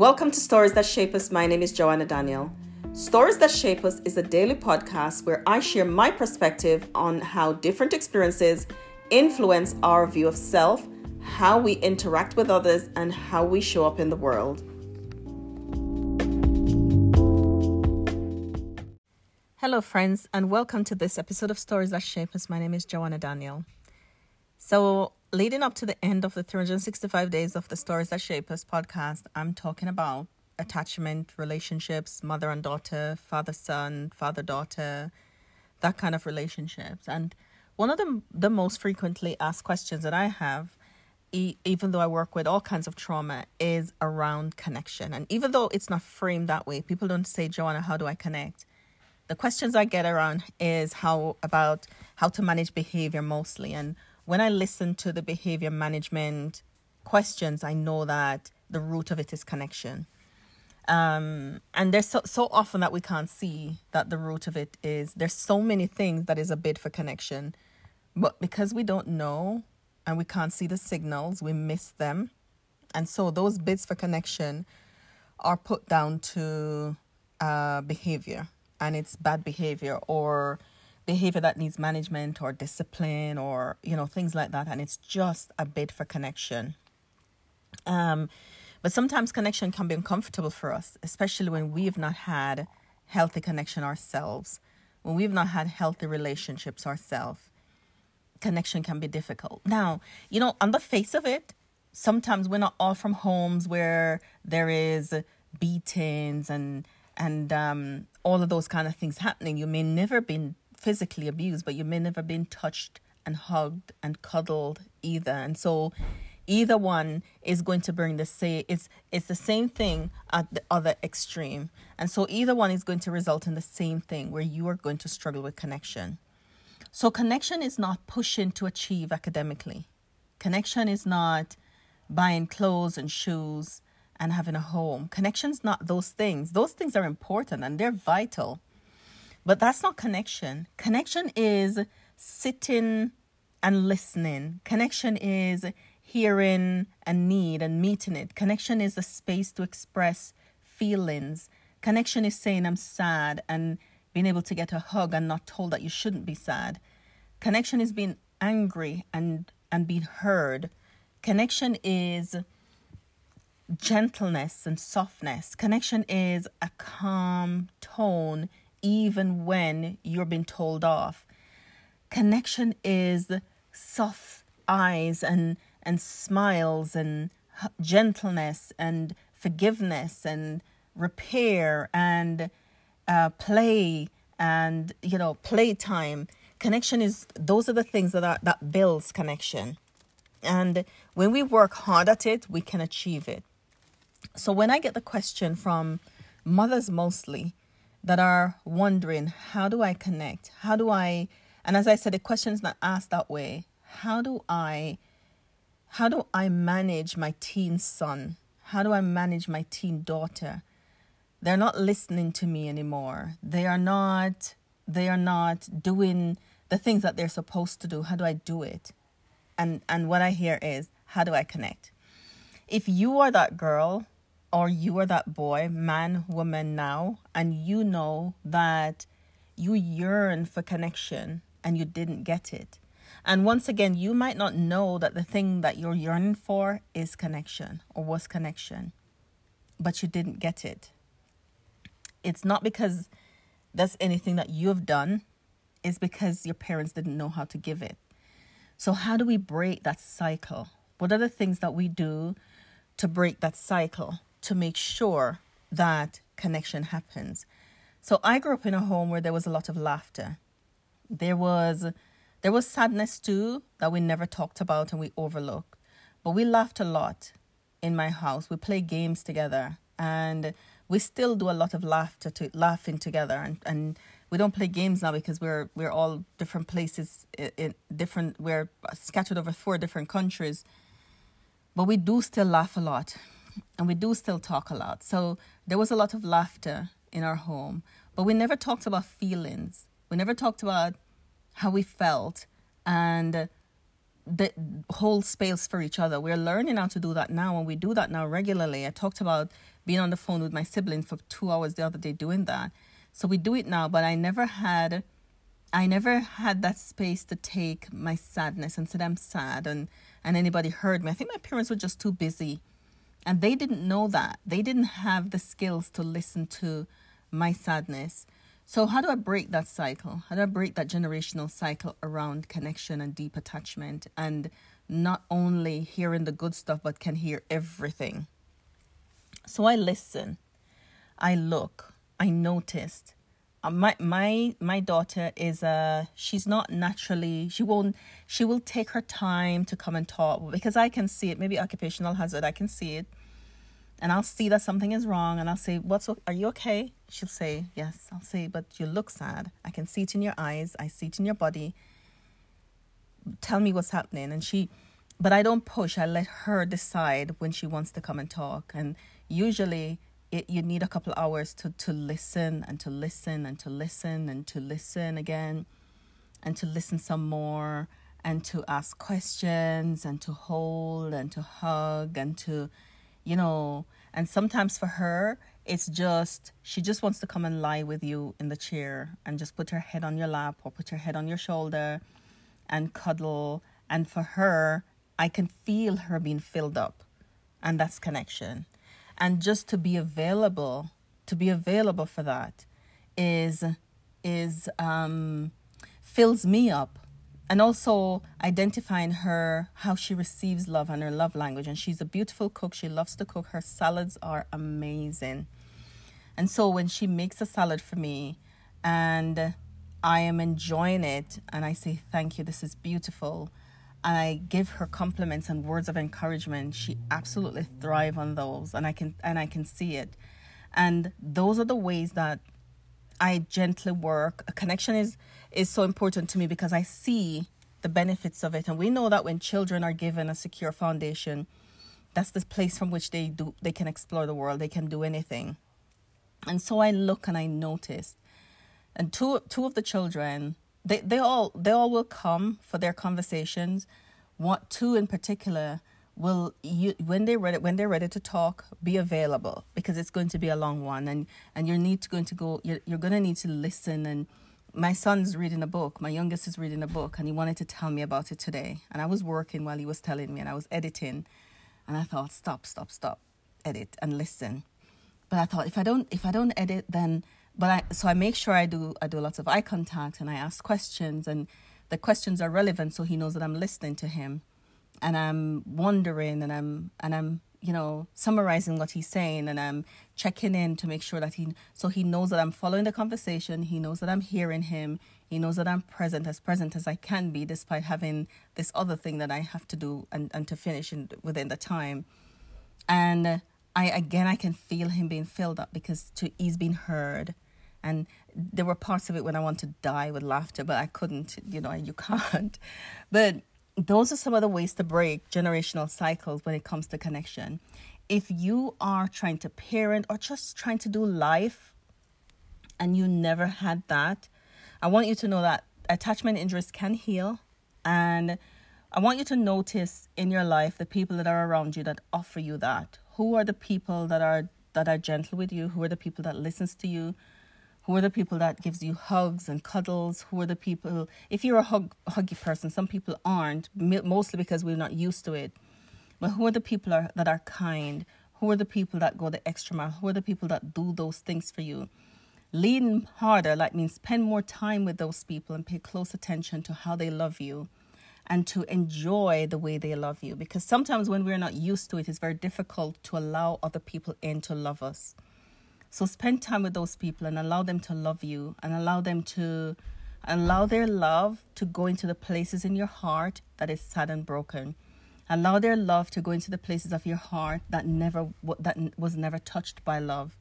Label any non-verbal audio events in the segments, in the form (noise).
Welcome to Stories That Shape Us. My name is Joanna Daniel. Stories That Shape Us is a daily podcast where I share my perspective on how different experiences influence our view of self, how we interact with others, and how we show up in the world. Hello, friends, and welcome to this episode of Stories That Shape Us. My name is Joanna Daniel. So, leading up to the end of the 365 days of the Stories That Shape Us podcast, I'm talking about attachment, relationships, mother and daughter, father son, father daughter, that kind of relationships. And one of the, the most frequently asked questions that I have, e- even though I work with all kinds of trauma, is around connection. And even though it's not framed that way, people don't say, Joanna, how do I connect? The questions I get around is how about how to manage behavior mostly and when I listen to the behavior management questions, I know that the root of it is connection. Um, and there's so, so often that we can't see that the root of it is there's so many things that is a bid for connection. But because we don't know and we can't see the signals, we miss them. And so those bids for connection are put down to uh, behavior and it's bad behavior or behavior that needs management or discipline or you know things like that and it's just a bid for connection. Um but sometimes connection can be uncomfortable for us especially when we've not had healthy connection ourselves. When we've not had healthy relationships ourselves connection can be difficult. Now you know on the face of it sometimes we're not all from homes where there is beatings and and um, all of those kind of things happening. You may never been physically abused, but you may never been touched and hugged and cuddled either. And so either one is going to bring the same it's it's the same thing at the other extreme. And so either one is going to result in the same thing where you are going to struggle with connection. So connection is not pushing to achieve academically. Connection is not buying clothes and shoes and having a home. Connection's not those things. Those things are important and they're vital. But that's not connection. Connection is sitting and listening. Connection is hearing a need and meeting it. Connection is a space to express feelings. Connection is saying, I'm sad, and being able to get a hug and not told that you shouldn't be sad. Connection is being angry and, and being heard. Connection is gentleness and softness. Connection is a calm tone even when you're being told off. Connection is soft eyes and and smiles and gentleness and forgiveness and repair and uh, play and you know playtime. Connection is those are the things that are that builds connection. And when we work hard at it we can achieve it. So when i get the question from mothers mostly that are wondering, how do I connect? How do I, and as I said, the question is not asked that way. How do I, how do I manage my teen son? How do I manage my teen daughter? They're not listening to me anymore. They are not, they are not doing the things that they're supposed to do. How do I do it? And, and what I hear is, how do I connect? If you are that girl or you are that boy, man, woman now, and you know that you yearn for connection and you didn't get it. And once again, you might not know that the thing that you're yearning for is connection or was connection, but you didn't get it. It's not because that's anything that you've done, it's because your parents didn't know how to give it. So, how do we break that cycle? What are the things that we do to break that cycle? To make sure that connection happens. So I grew up in a home where there was a lot of laughter. There was there was sadness too that we never talked about and we overlooked. But we laughed a lot in my house. We play games together and we still do a lot of laughter to laughing together and, and we don't play games now because we're we're all different places in, in different we're scattered over four different countries. But we do still laugh a lot and we do still talk a lot. So there was a lot of laughter in our home, but we never talked about feelings. We never talked about how we felt and the whole space for each other. We're learning how to do that now, and we do that now regularly. I talked about being on the phone with my sibling for two hours the other day doing that. So we do it now, but I never had I never had that space to take my sadness and said I'm sad and and anybody heard me. I think my parents were just too busy. And they didn't know that. They didn't have the skills to listen to my sadness. So how do I break that cycle? How do I break that generational cycle around connection and deep attachment and not only hearing the good stuff but can hear everything? So I listen. I look. I noticed my my my daughter is uh she's not naturally she won't she will take her time to come and talk because I can see it. Maybe occupational hazard I can see it. And I'll see that something is wrong and I'll say what's are you okay? She'll say yes. I'll say but you look sad. I can see it in your eyes. I see it in your body. Tell me what's happening. And she but I don't push. I let her decide when she wants to come and talk. And usually it, you need a couple hours to, to listen and to listen and to listen and to listen again and to listen some more and to ask questions and to hold and to hug and to, you know, and sometimes for her, it's just, she just wants to come and lie with you in the chair and just put her head on your lap or put her head on your shoulder and cuddle. And for her, I can feel her being filled up. And that's connection and just to be available to be available for that is is um fills me up. And also identifying her how she receives love and her love language. And she's a beautiful cook. She loves to cook. Her salads are amazing. And so when she makes a salad for me and i am enjoying it and i say thank you. This is beautiful I give her compliments and words of encouragement, she absolutely thrive on those, and I can and I can see it. And those are the ways that I gently work. A connection is is so important to me because I see the benefits of it, and we know that when children are given a secure foundation, that's the place from which they do they can explore the world. They can do anything. And so I look and I notice, and two two of the children they they all they all will come for their conversations. What two in particular will you when they ready when they're ready to talk be available because it's going to be a long one and and you need to going to go you're, you're going to need to listen. And my son's reading a book my youngest is reading a book and he wanted to tell me about it today. And i was working while he was telling me and i was editing. And i thought stop stop stop edit and listen. But i thought if i don't if i don't edit then but I so I make sure I do I do lots of eye contact and I ask questions and the questions are relevant so he knows that I'm listening to him. And I'm wondering and I'm and I'm you know summarizing what he's saying and I'm checking in to make sure that he so he knows that I'm following the conversation he knows that I'm hearing him he knows that I'm present as present as I can be despite having this other thing that I have to do and, and to finish in, within the time. And I again I can feel him being filled up because to he's being heard and there were parts of it when I wanted to die with laughter, but I couldn't, you know, you can't. (laughs) But those are some of the ways to break generational cycles when it comes to connection. If you are trying to parent or just trying to do life and you never had that, I want you to know that attachment injuries can heal. And I want you to notice in your life the people that are around you that offer you that. Who are the people that are that are gentle with you? Who are the people that listens to you? Who are the people that gives you hugs and cuddles? Who are the people, if you're a hug, huggy person, some people aren't, mostly because we're not used to it. But who are the people are, that are kind? Who are the people that go the extra mile? Who are the people that do those things for you? Lean harder, like means spend more time with those people and pay close attention to how they love you and to enjoy the way they love you. Because sometimes when we're not used to it, it's very difficult to allow other people in to love us. So spend time with those people and allow them to love you and allow them to allow their love to go into the places in your heart that is sad and broken. Allow their love to go into the places of your heart that never that was never touched by love.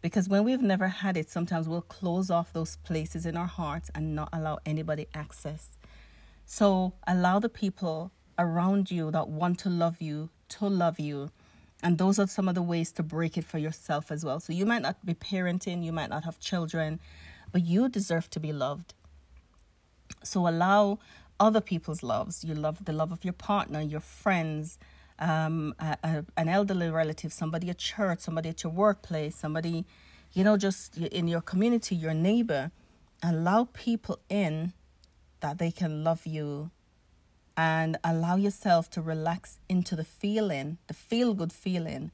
Because when we've never had it, sometimes we'll close off those places in our hearts and not allow anybody access. So allow the people around you that want to love you to love you and those are some of the ways to break it for yourself as well. So you might not be parenting, you might not have children, but you deserve to be loved. So allow other people's loves. You love the love of your partner, your friends, um, a, a, an elderly relative, somebody at church, somebody at your workplace, somebody, you know, just in your community, your neighbor. Allow people in that they can love you and allow yourself to relax into the feeling, the feel good feeling.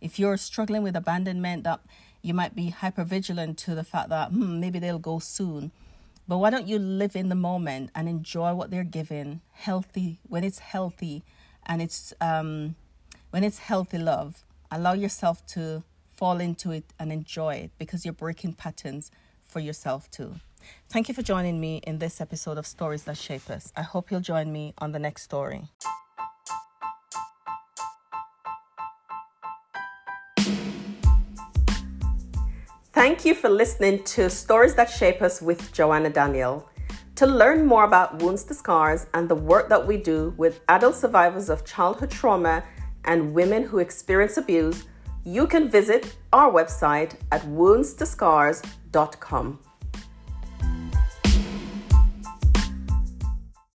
If you're struggling with abandonment, that you might be hyper vigilant to the fact that hmm, maybe they'll go soon. But why don't you live in the moment and enjoy what they're giving, healthy when it's healthy, and it's um, when it's healthy love. Allow yourself to fall into it and enjoy it because you're breaking patterns for yourself too. Thank you for joining me in this episode of Stories That Shape Us. I hope you'll join me on the next story. Thank you for listening to Stories That Shape Us with Joanna Daniel. To learn more about Wounds to Scars and the work that we do with adult survivors of childhood trauma and women who experience abuse, you can visit our website at woundstoscars.com.